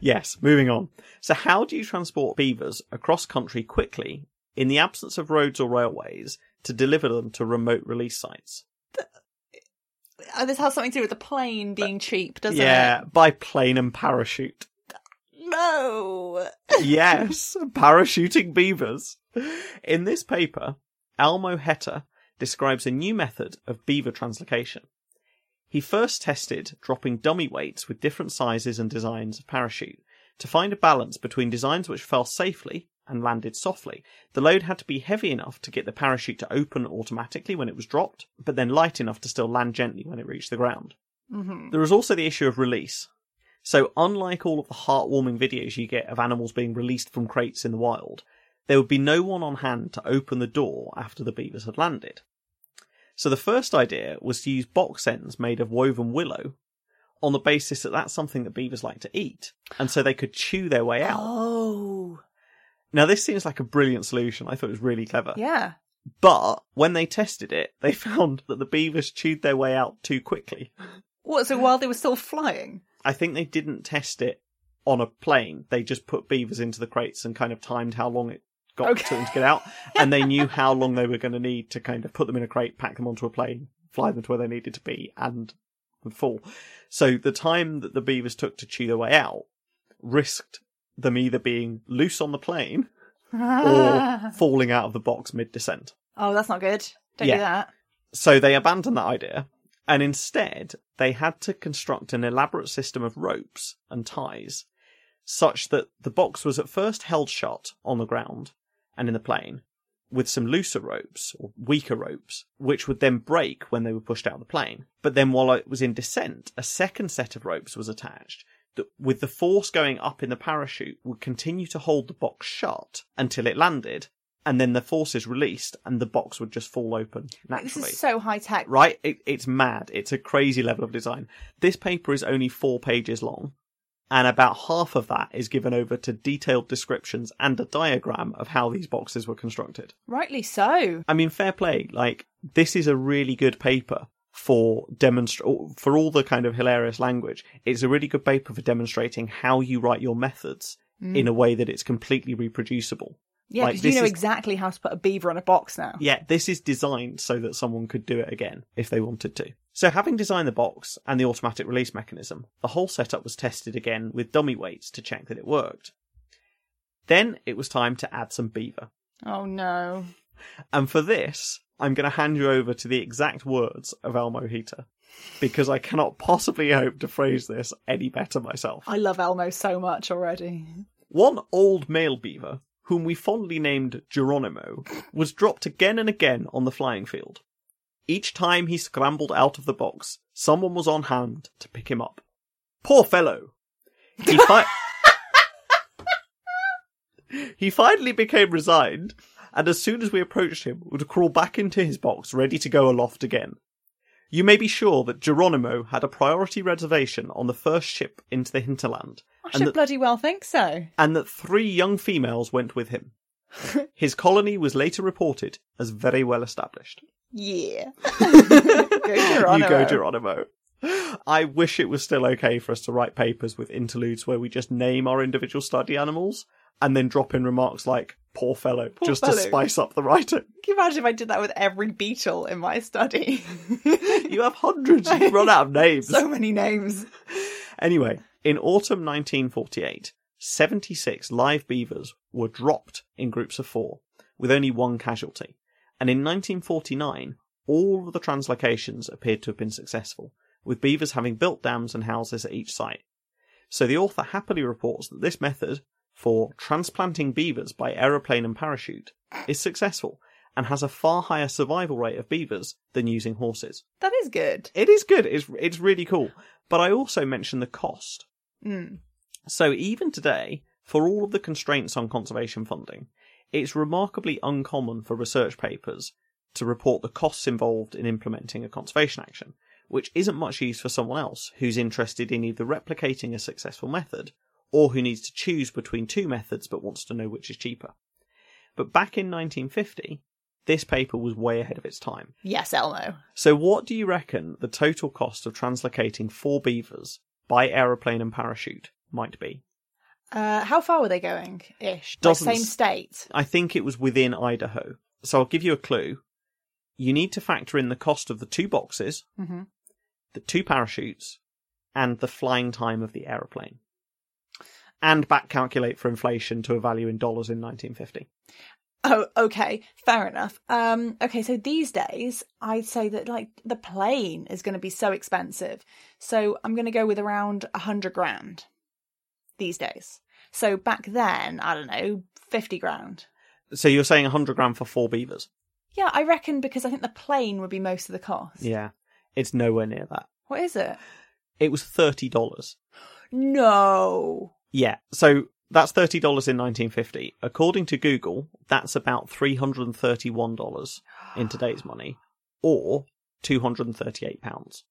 C: yes, moving on. So, how do you transport beavers across country quickly in the absence of roads or railways to deliver them to remote release sites?
B: Uh, this has something to do with the plane being cheap, doesn't it?
C: yeah, by plane and parachute.
B: No. *laughs*
C: yes, parachuting beavers. In this paper, Elmo Heter describes a new method of beaver translocation. He first tested dropping dummy weights with different sizes and designs of parachute to find a balance between designs which fell safely and landed softly. The load had to be heavy enough to get the parachute to open automatically when it was dropped, but then light enough to still land gently when it reached the ground.
B: hmm
C: There is also the issue of release. So, unlike all of the heartwarming videos you get of animals being released from crates in the wild, there would be no one on hand to open the door after the beavers had landed. So, the first idea was to use box ends made of woven willow on the basis that that's something that beavers like to eat, and so they could chew their way out.
B: Oh.
C: Now, this seems like a brilliant solution. I thought it was really clever.
B: Yeah.
C: But when they tested it, they *laughs* found that the beavers chewed their way out too quickly.
B: What, so while they were still flying?
C: I think they didn't test it on a plane. They just put beavers into the crates and kind of timed how long it got
B: Okay.
C: to them to get out. *laughs* And they knew how long they were going to need to kind of put them in a crate, pack them onto a plane, fly them to where they needed to be, and would fall. So the time that the beavers took to chew their way out risked them either being loose on the plane *laughs* or falling out of the box mid descent.
B: oh, that's not good. Don't
C: Yeah.
B: do that.
C: So they abandoned that idea, and instead they had to construct an elaborate system of ropes and ties, such that the box was at first held shut on the ground and in the plane, with some looser ropes or weaker ropes, which would then break when they were pushed out of the plane. But then while it was in descent, a second set of ropes was attached that with the force going up in the parachute would continue to hold the box shut until it landed, and then the force is released and the box would just fall open
B: This is so high tech.
C: Right? It, it's mad. It's a crazy level of design. This paper is only four pages long, and about half of that is given over to detailed descriptions and a diagram of how these boxes were constructed.
B: Rightly so.
C: I mean, fair play. Like, this is a really good paper for demonstrate for all the kind of hilarious language. It's a really good paper for demonstrating how you write your methods mm. in a way that it's completely reproducible.
B: Yeah,
C: Like,
B: because you know
C: is-
B: exactly how to put a beaver on a box now.
C: Yeah, this is designed so that someone could do it again if they wanted to. So, having designed the box and the automatic release mechanism, the whole setup was tested again with dummy weights to check that it worked. Then it was time to add some beaver.
B: Oh no.
C: And for this, I'm going to hand you over to the exact words of Elmo Heter because I cannot possibly hope to phrase this any better myself.
B: I love Elmo so much already.
C: One old male beaver, whom we fondly named Geronimo, was dropped again and again on the flying field. Each time he scrambled out of the box, someone was on hand to pick him up. Poor fellow! He, *laughs* fi- he finally became resigned, and as soon as we approached him, would crawl back into his box ready to go aloft again. You may be sure that Geronimo had a priority reservation on the first ship into the hinterland,
B: I should
C: that-
B: bloody well think so.
C: and that three young females went with him. *laughs* His colony was later reported as very well established.
B: Yeah. *laughs* go Geronimo.
C: You go, Geronimo. I wish it was still okay for us to write papers with interludes where we just name our individual study animals and then drop in remarks like, poor fellow,
B: Poor
C: just to spice up the writing.
B: Can you imagine if I did that with every beetle in my study? *laughs*
C: You have hundreds, you run out of names.
B: so many names.
C: Anyway, in autumn 1948, 76 live beavers were dropped in groups of four, with only one casualty. And in 1949, all of the translocations appeared to have been successful, with beavers having built dams and houses at each site. So the author happily reports that this method for transplanting beavers by aeroplane and parachute is successful and has a far higher survival rate of beavers than using horses.
B: That is good.
C: It is good. It's it's really cool. But I also mentioned the cost.
B: Mm.
C: So even today, for all of the constraints on conservation funding, it's remarkably uncommon for research papers to report the costs involved in implementing a conservation action, which isn't much use for someone else who's interested in either replicating a successful method or who needs to choose between two methods but wants to know which is cheaper. But back in 1950, this paper was way ahead of its time.
B: Yes, Elmo.
C: So, what do you reckon the total cost of translocating four beavers by aeroplane and parachute might be?
B: Uh, how far were they going? Ish. Like same state.
C: I think it was within Idaho. So, I'll give you a clue. You need to factor in the cost of the two boxes,
B: hmm
C: the two parachutes, and the flying time of the aeroplane. and back calculate for inflation to a value in dollars in 1950.
B: Oh, okay, fair enough. Um, okay, so these days, I'd say that like the plane is going to be so expensive. So I'm going to go with around a hundred grand these days. So back then, I don't know, 50 grand.
C: So you're saying a 100 grand for four beavers?
B: Yeah, I reckon because I think the plane would be most of the cost.
C: Yeah, it's nowhere near that.
B: What is it?
C: It was $30.
B: No.
C: Yeah, so that's $30 in 1950. According to Google, that's about $331 in *gasps* today's money, or £238.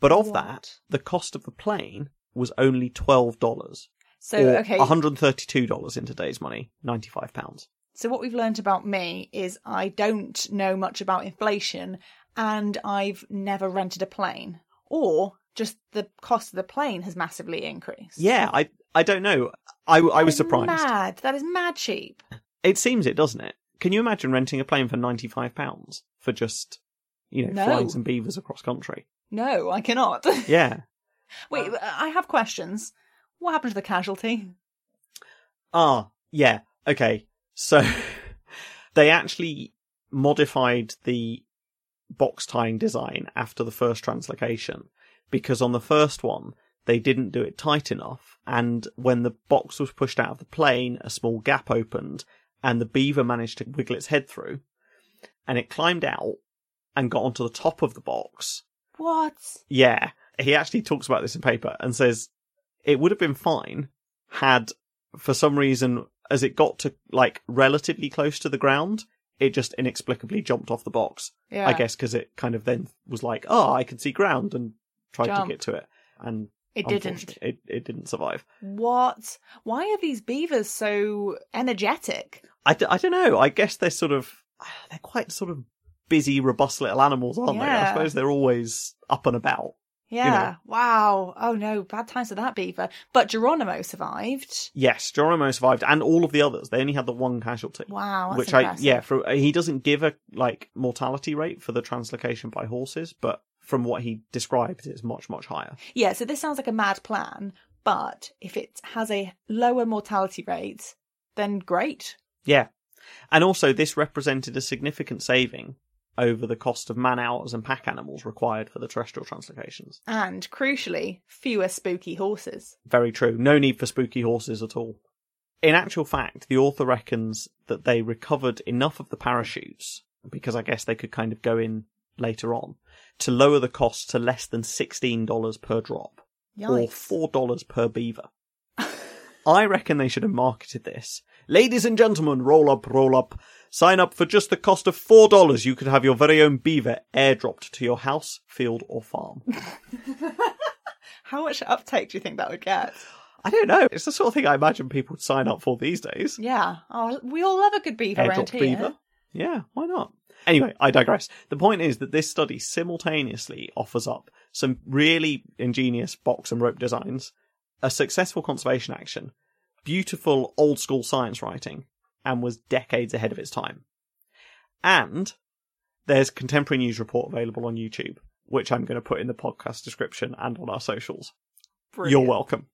C: But of that, the cost of the plane was only $12.
B: So,
C: or
B: okay.
C: $132 in today's money, £95.
B: So what we've learned about me is I don't know much about inflation and I've never rented a plane. Or just the cost of the plane has massively increased.
C: Yeah, I I don't know. I, I was surprised.
B: Mad. That is mad cheap.
C: It seems it, doesn't it? Can you imagine renting a plane for £95 for just, you know,
B: No.
C: flying some beavers across country?
B: No, I cannot. *laughs*
C: Yeah.
B: Wait, I have questions. What happened to the casualty?
C: Ah, yeah. Okay. So *laughs* they actually modified the box tying design after the first translocation because on the first one they didn't do it tight enough and when the box was pushed out of the plane a small gap opened and the beaver managed to wiggle its head through and it climbed out and got onto the top of the box
B: What?
C: yeah, he actually talks about this in paper and says it would have been fine had, for some reason, as it got to like relatively close to the ground, it just inexplicably jumped off the box.
B: Yeah.
C: I guess because it kind of then was like, oh, I can see ground and tried
B: Jump.
C: to get to it, and
B: It didn't.
C: It it didn't survive.
B: What? Why are these beavers so energetic?
C: I, d- I don't know. I guess they're sort of *sighs* they're quite sort of busy, robust little animals, aren't they? I suppose they're always up and about.
B: Yeah. Wow. Oh no, bad times for that beaver. But Geronimo survived.
C: Yes, Geronimo survived, and all of the others. They only had the one casualty.
B: Wow. That's
C: which
B: impressive.
C: I yeah, for he doesn't give a like mortality rate for the translocation by horses, but from what he described, it's much much higher.
B: Yeah, so this sounds like a mad plan, but if it has a lower mortality rate, then great.
C: Yeah, and also this represented a significant saving over the cost of man hours and pack animals required for the terrestrial translocations.
B: And crucially, fewer spooky horses.
C: Very true. No need for spooky horses at all. In actual fact, the author reckons that they recovered enough of the parachutes, because I guess they could kind of go in later on, to lower the cost to less than $16 per drop,
B: Yikes.
C: or $4 per beaver. *laughs* I reckon they should have marketed this. Ladies and gentlemen, roll up, roll up. Sign up for just the cost of $4. You could have your very own beaver airdropped to your house, field, or farm. *laughs*
B: How much uptake do you think that would get?
C: I don't know. It's the sort of thing I imagine people would sign up for these days.
B: Yeah. Oh, we all love a good beaver around
C: airdrop
B: here.
C: beaver. Yeah, why not? Anyway, I digress. The point is that this study simultaneously offers up some really ingenious box and rope designs, a successful conservation action, beautiful old school science writing, and was decades ahead of its time. And there's contemporary news report available on YouTube, which I'm going to put in the podcast description and on our socials.
B: Brilliant.
C: You're welcome.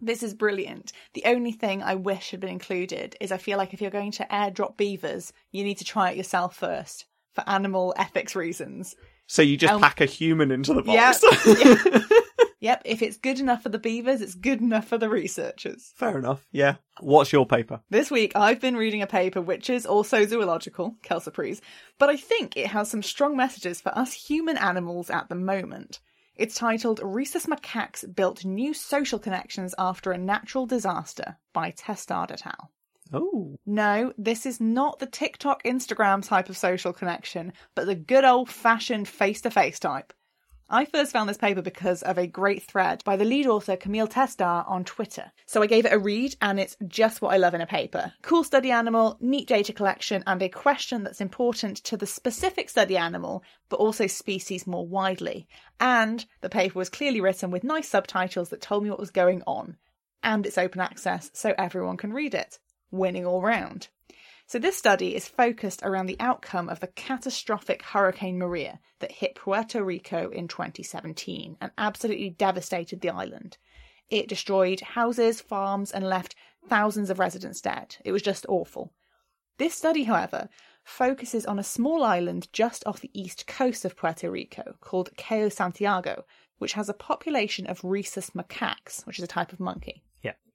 B: This is brilliant. The only thing I wish had been included is I feel like if you're going to airdrop beavers, you need to try it yourself first for animal ethics reasons.
C: So you just
B: Um,
C: pack a human into the box.
B: Yep, *laughs* Yep. if it's good enough for the beavers, it's good enough for the researchers.
C: Fair enough. Yeah. What's your paper?
B: This week I've been reading a paper which is also zoological, quelle surprise, but I think it has some strong messages for us human animals at the moment. It's titled Rhesus Macaques Built New Social Connections After a Natural Disaster by Testard et al.
C: Oh.
B: No, this is not the TikTok Instagram type of social connection, but the good old fashioned face to face type. I first found this paper because of a great thread by the lead author Camille Testard on Twitter. So I gave it a read, and it's just what I love in a paper. Cool study animal, neat data collection, and a question that's important to the specific study animal, but also species more widely. And the paper was clearly written with nice subtitles that told me what was going on. And it's open access, so everyone can read it. Winning all round. So, this study is focused around the outcome of the catastrophic Hurricane Maria that hit Puerto Rico in 2017 and absolutely devastated the island. It destroyed houses, farms, and left thousands of residents dead. It was just awful. This study, however, focuses on a small island just off the east coast of Puerto Rico called Cayo Santiago, which has a population of rhesus macaques, which is a type of monkey.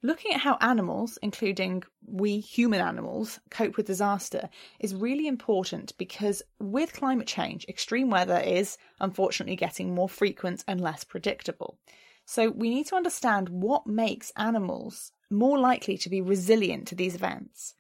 B: Looking at how animals, including we human animals, cope with disaster is really important because with climate change, extreme weather is unfortunately getting more frequent and less predictable. So we need to understand what makes animals more likely to be resilient to these events.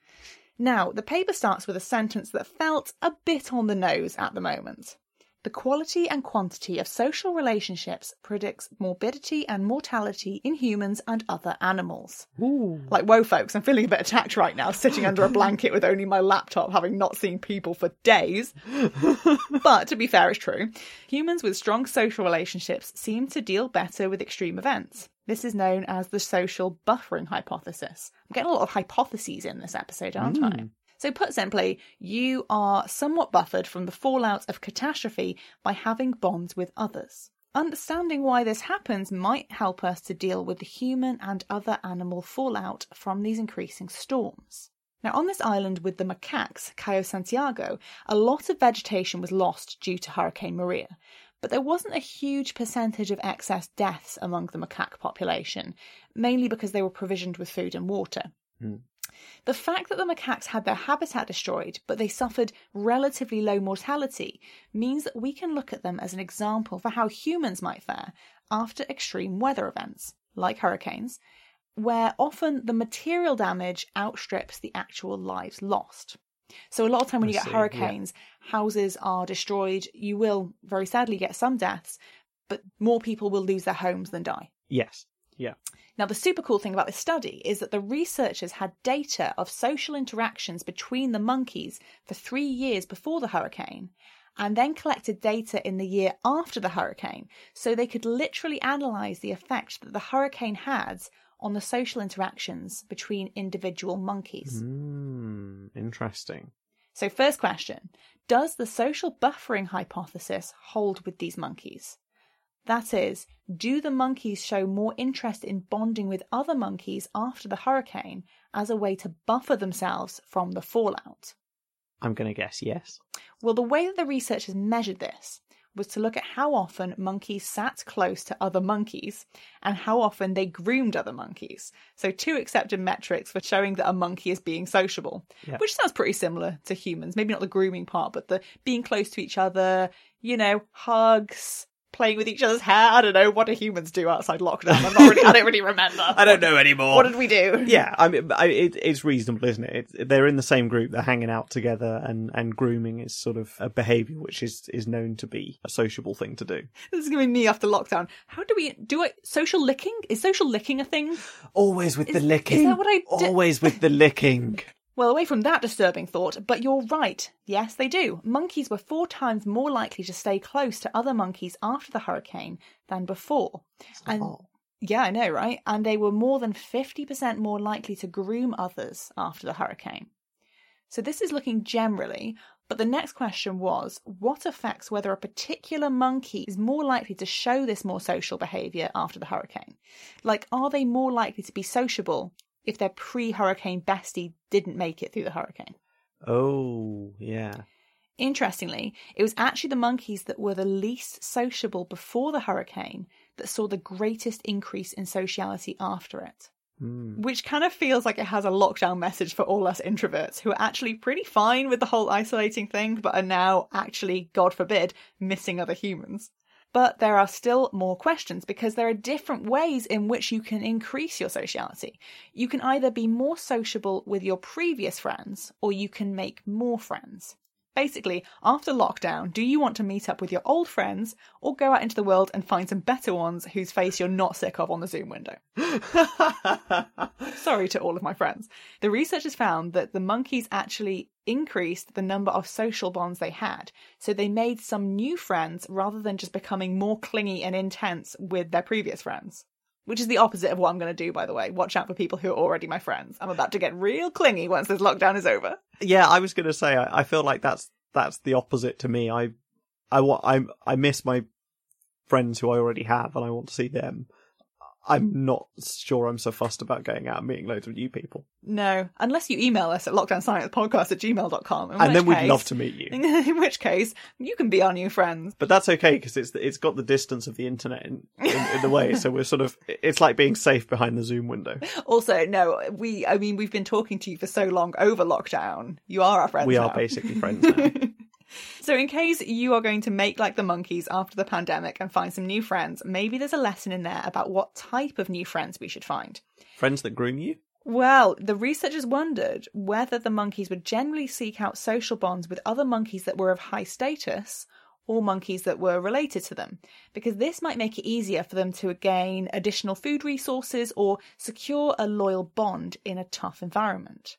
B: Now, the paper starts with a sentence that felt a bit on the nose at the moment. The quality and quantity of social relationships predicts morbidity and mortality in humans and other animals.
C: Ooh.
B: Like, whoa, folks, I'm feeling a bit attacked right now, sitting under a blanket with only my laptop, having not seen people for days. *laughs* but to be fair, it's true. Humans with strong social relationships seem to deal better with extreme events. This is known as the social buffering hypothesis. I'm getting a lot of hypotheses in this episode, aren't I? Mm. So, put simply, you are somewhat buffered from the fallout of catastrophe by having bonds with others. Understanding why this happens might help us to deal with the human and other animal fallout from these increasing storms. Now, on this island with the macaques, Cayo Santiago, a lot of vegetation was lost due to Hurricane Maria, but there wasn't a huge percentage of excess deaths among the macaque population, mainly because they were provisioned with food and water.
C: Hmm.
B: The fact that the macaques had their habitat destroyed, but they suffered relatively low mortality, means that we can look at them as an example for how humans might fare after extreme weather events, like hurricanes, where often the material damage outstrips the actual lives lost. So, a lot of time when
C: I
B: you get
C: see, yeah.
B: hurricanes, houses are destroyed. You will very sadly get some deaths, but more people will lose their homes than die.
C: Yes. Yeah.
B: Now, the super cool thing about this study is that the researchers had data of social interactions between the monkeys for three years before the hurricane and then collected data in the year after the hurricane so they could literally analyze the effect that the hurricane had on the social interactions between individual monkeys.
C: Mm, interesting.
B: So, first question Does the social buffering hypothesis hold with these monkeys? That is, do the monkeys show more interest in bonding with other monkeys after the hurricane as a way to buffer themselves from the fallout?
C: I'm going to guess yes.
B: Well, the way that the researchers measured this was to look at how often monkeys sat close to other monkeys and how often they groomed other monkeys. So, two accepted metrics for showing that a monkey is being sociable,
C: Yeah.
B: which sounds pretty similar to humans. Maybe not the grooming part, but the being close to each other, you know, hugs. Playing with each other's hair. I don't know. What do humans do outside lockdown? I'm not really. I don't really remember. *laughs*
C: I don't know anymore.
B: What did we do?
C: yeah, I mean, I, it, it's reasonable, isn't it? It's, they're in the same group, they're hanging out together, and, and grooming is sort of a behaviour which is, is known to be a sociable thing to do.
B: This is going to be me after lockdown. How do we do it? Social licking? Is social licking a thing?
C: Always with
B: Is-
C: the
B: is
C: licking.
B: that what I di-
C: Always with the licking.
B: Well, away from that disturbing thought, but you're right. Yes, they do. Monkeys were four times more likely to stay close to other monkeys after the hurricane than before. And
C: Oh.
B: yeah, I know, right? And they were more than 50% more likely to groom others after the hurricane. So this is looking generally, but the next question was what affects whether a particular monkey is more likely to show this more social behavior after the hurricane? Like, are they more likely to be sociable if their pre hurricane bestie didn't make it through the hurricane?
C: Oh, yeah.
B: Interestingly, it was actually the monkeys that were the least sociable before the hurricane that saw the greatest increase in sociality after it.
C: Mm.
B: Which kind of feels like it has a lockdown message for all us introverts who are actually pretty fine with the whole isolating thing, but are now actually, God forbid, missing other humans. But there are still more questions because there are different ways in which you can increase your sociality. You can either be more sociable with your previous friends or you can make more friends. Basically, after lockdown, do you want to meet up with your old friends or go out into the world and find some better ones whose face you're not sick of on the Zoom window? *laughs* Sorry to all of my friends. The researchers found that the monkeys actually increased the number of social bonds they had. So they made some new friends rather than just becoming more clingy and intense with their previous friends. Which is the opposite of what I'm going to do, by the way. Watch out for people who are already my friends. I'm about to get real clingy once this lockdown is over.
C: yeah, I was going to say, I, I feel like that's that's the opposite to me. I, I I, I miss my friends who I already have, and I want to see them. I'm not sure I'm so fussed about going out and meeting loads of new people.
B: No, unless you email us at lockdownsciencepodcast at gmail.com.
C: And then we'd love to meet you. *laughs*
B: In which case, you can be our new friends.
C: But that's okay because it's it's got the distance of the internet in, in, in the way, so we're sort of it's like being safe behind the Zoom window. *laughs*
B: Also, no, we, I mean, we've been talking to you for so long over lockdown. You are our friends
C: We are basically friends now. *laughs*
B: So, in case you are going to make like the monkeys after the pandemic and find some new friends, maybe there's a lesson in there about what type of new friends we should find.
C: friends that groom you.
B: Well, the researchers wondered whether the monkeys would generally seek out social bonds with other monkeys that were of high status or monkeys that were related to them, because this might make it easier for them to gain additional food resources or secure a loyal bond in a tough environment.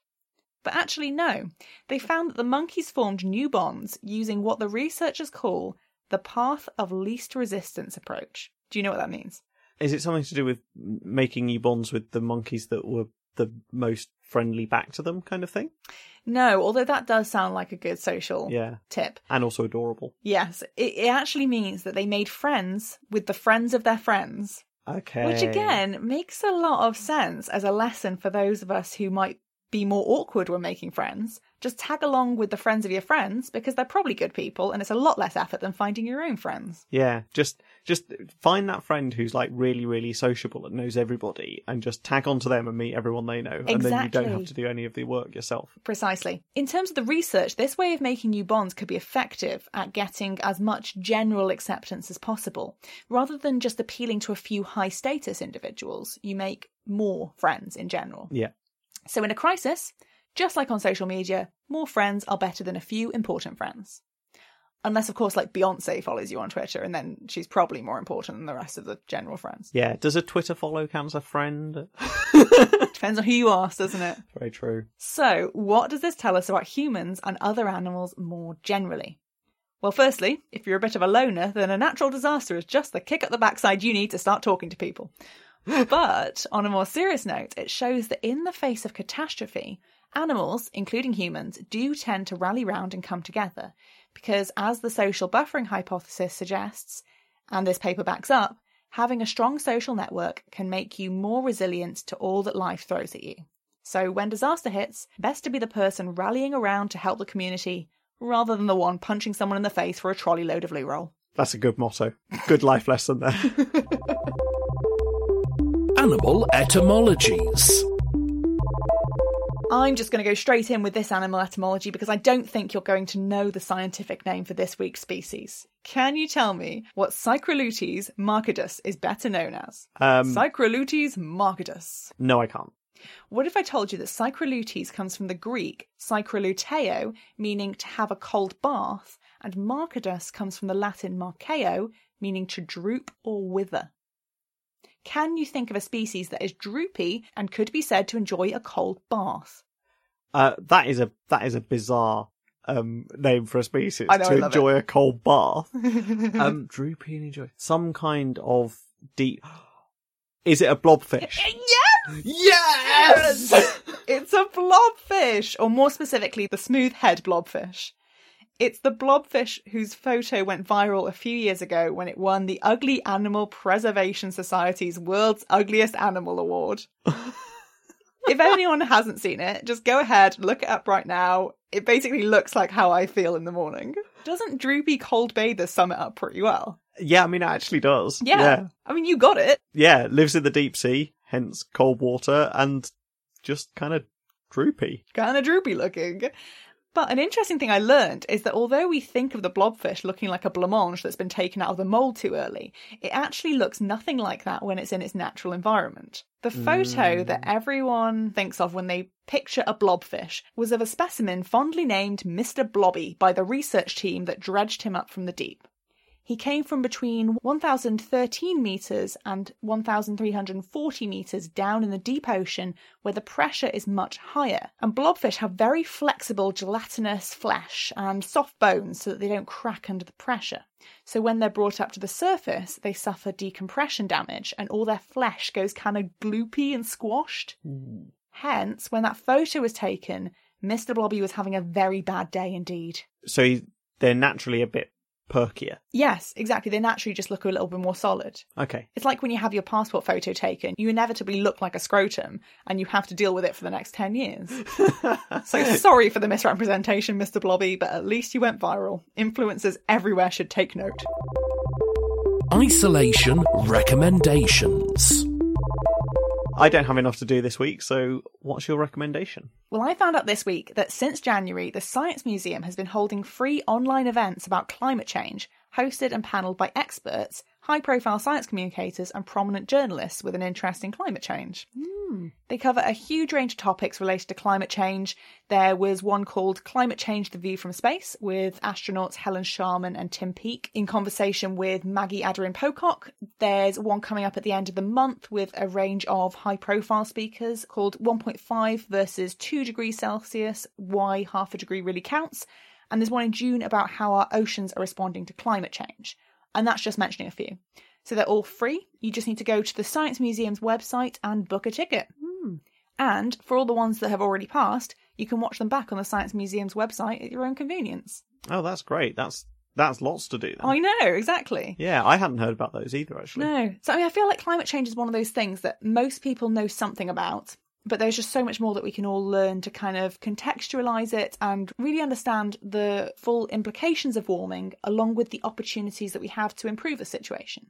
B: But actually, no. They found that the monkeys formed new bonds using what the researchers call the path of least resistance approach. Do you know what that means?
C: Is it something to do with making new bonds with the monkeys that were the most friendly back to them, kind of thing?
B: No, although that does sound like a good social
C: Yeah,
B: tip.
C: and also adorable.
B: Yes, it, it actually means that they made friends with the friends of their friends,
C: Okay.
B: which again makes a lot of sense as a lesson for those of us who might be more awkward when making friends. Just tag along with the friends of your friends because they're probably good people and it's a lot less effort than finding your own friends.
C: Yeah, just just find that friend who's like really, really sociable and knows everybody, and just tag onto them and meet everyone they know, and then you don't have to do any of the work yourself.
B: Precisely. In terms of the research, this way of making new bonds could be effective at getting as much general acceptance as possible. Rather than just appealing to a few high status individuals, you make more friends in general.
C: Yeah.
B: So, in a crisis, just like on social media, more friends are better than a few important friends. Unless, of course, like Beyonce follows you on Twitter, and then she's probably more important than the rest of the general friends.
C: Yeah. Does a Twitter follow count as a friend? *laughs*
B: Depends on who you ask, doesn't it?
C: Very true.
B: So, what does this tell us about humans and other animals more generally? Well, firstly, if you're a bit of a loner, then a natural disaster is just the kick up the backside you need to start talking to people. But on a more serious note, it shows that in the face of catastrophe, animals, including humans, do tend to rally round and come together. Because as the social buffering hypothesis suggests, and this paper backs up, having a strong social network can make you more resilient to all that life throws at you. So when disaster hits, best to be the person rallying around to help the community rather than the one punching someone in the face for a trolley load of loo roll.
C: That's a good motto. Good life lesson there. *laughs*
A: Animal etymologies.
B: I'm just going to go straight in with this animal etymology because I don't think you're going to know the scientific name for this week's species. Can you tell me what Psychrolutes marcidus is better known as?
C: Um,
B: Psychrolutes marcidus.
C: no, I can't.
B: What if I told you that Psychrolutes comes from the Greek cycroluteo, meaning to have a cold bath, and marcidus comes from the Latin marceo, meaning to droop or wither? Can you think of a species that is droopy and could be said to enjoy a cold bath?
C: Uh, that is a that is a bizarre um, name for a species
B: I know,
C: to enjoy a cold bath. *laughs* um, droopy and enjoy some kind of deep. *gasps* Is it a blobfish?
B: yes!
C: yes.
B: It's a blobfish, or more specifically, the smooth head blobfish. It's the blobfish whose photo went viral a few years ago when it won the Ugly Animal Preservation Society's World's Ugliest Animal Award. *laughs* if anyone hasn't seen it, just go ahead, look it up right now. It basically looks like how I feel in the morning. Doesn't droopy cold bather sum it up pretty well?
C: Yeah, I mean, it actually does.
B: Yeah.
C: yeah,
B: I mean, you got it.
C: Yeah, lives in the deep sea, hence cold water, and just kind of droopy.
B: kind of droopy looking. But an interesting thing I learned is that although we think of the blobfish looking like a blancmange that's been taken out of the mould too early, it actually looks nothing like that when it's in its natural environment. The photo mm. that everyone thinks of when they picture a blobfish was of a specimen fondly named Mr. Blobby by the research team that dredged him up from the deep. He came from between 1,013 metres and 1,340 metres down in the deep ocean where the pressure is much higher. And blobfish have very flexible gelatinous flesh and soft bones so that they don't crack under the pressure. So when they're brought up to the surface, they suffer decompression damage and all their flesh goes kind of gloopy and squashed. Hence, when that photo was taken, Mr. Blobby was having a very bad day indeed.
C: So he, they're naturally a bit perkier.
B: Yes, exactly. They naturally just look a little bit more solid.
C: Okay.
B: It's like when you have your passport photo taken, you inevitably look like a scrotum and you have to deal with it for the next 10 years. *laughs* so sorry for the misrepresentation, Mr. Blobby, but at least you went viral. Influencers everywhere should take note.
A: Isolation recommendations.
C: I don't have enough to do this week, so what's your recommendation?
B: Well, I found out this week that since January, the Science Museum has been holding free online events about climate change, hosted and panelled by experts, high profile science communicators, and prominent journalists with an interest in climate change. Hmm. They cover a huge range of topics related to climate change. There was one called Climate Change The View from Space with astronauts Helen Sharman and Tim Peake in conversation with Maggie Aderin Pocock. There's one coming up at the end of the month with a range of high profile speakers called 1.5 versus 2 degrees Celsius, why half a degree really counts. And there's one in June about how our oceans are responding to climate change. And that's just mentioning a few. So they're all free. You just need to go to the Science Museum's website and book a ticket. Hmm. And for all the ones that have already passed, you can watch them back on the Science Museum's website at your own convenience.
C: Oh, that's great. That's that's lots to do. Then.
B: I know, exactly.
C: Yeah, I hadn't heard about those either. Actually,
B: No. So I, mean, I feel like climate change is one of those things that most people know something about, but there's just so much more that we can all learn to kind of contextualize it and really understand the full implications of warming along with the opportunities that we have to improve the situation.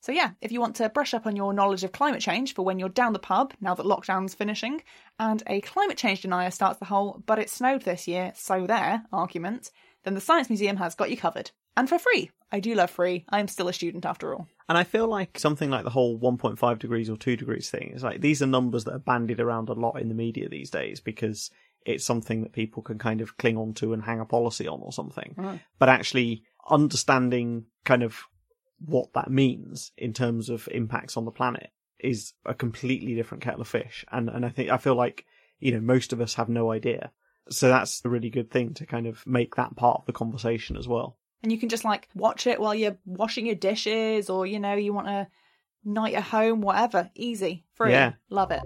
B: So yeah, if you want to brush up on your knowledge of climate change for when you're down the pub now that lockdown's finishing and a climate change denier starts the whole but it snowed this year, so there argument, then the Science Museum has got you covered. And for free. I do love free. I am still a student after all.
C: And I feel like something like the whole 1.5 degrees or 2 degrees thing is like these are numbers that are bandied around a lot in the media these days because it's something that people can kind of cling on to and hang a policy on or something. Mm. But actually understanding kind of what that means in terms of impacts on the planet is a completely different kettle of fish. And and I think I feel like, you know, most of us have no idea. So that's a really good thing to kind of make that part of the conversation as well.
B: And you can just like watch it while you're washing your dishes or you know you want a night at home whatever easy free
C: Yeah.
B: love it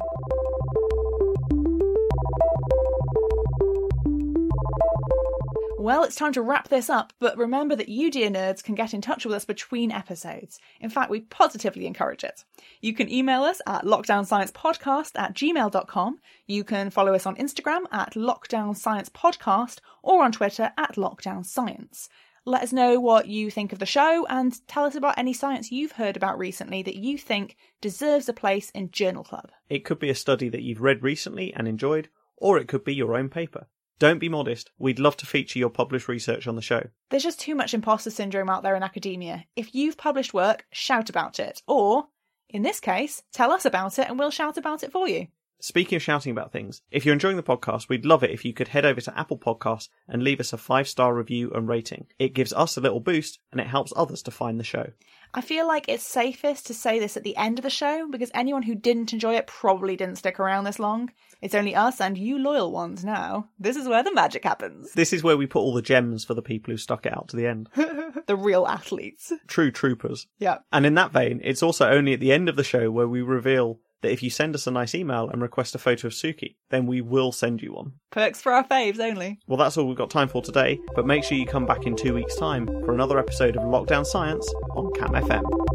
B: Well, it's time to wrap this up, but remember that you, dear nerds, can get in touch with us between episodes. In fact, we positively encourage it. You can email us at lockdownsciencepodcast at gmail.com. You can follow us on Instagram at lockdownsciencepodcast or on Twitter at lockdownscience. Let us know what you think of the show and tell us about any science you've heard about recently that you think deserves a place in Journal Club.
C: It could be a study that you've read recently and enjoyed, or it could be your own paper. Don't be modest. We'd love to feature your published research on the show.
B: There's just too much imposter syndrome out there in academia. If you've published work, shout about it. Or, in this case, tell us about it and we'll shout about it for you.
C: Speaking of shouting about things, if you're enjoying the podcast, we'd love it if you could head over to Apple Podcasts and leave us a five star review and rating. It gives us a little boost and it helps others to find the show.
B: I feel like it's safest to say this at the end of the show because anyone who didn't enjoy it probably didn't stick around this long. It's only us and you loyal ones now. This is where the magic happens.
C: This is where we put all the gems for the people who stuck it out to the end. *laughs*
B: the real athletes.
C: True troopers.
B: Yeah.
C: And in that vein, it's also only at the end of the show where we reveal that if you send us a nice email and request a photo of Suki, then we will send you one.
B: Perks for our faves only.
C: Well, that's all we've got time for today, but make sure you come back in two weeks' time for another episode of Lockdown Science on Cam FM.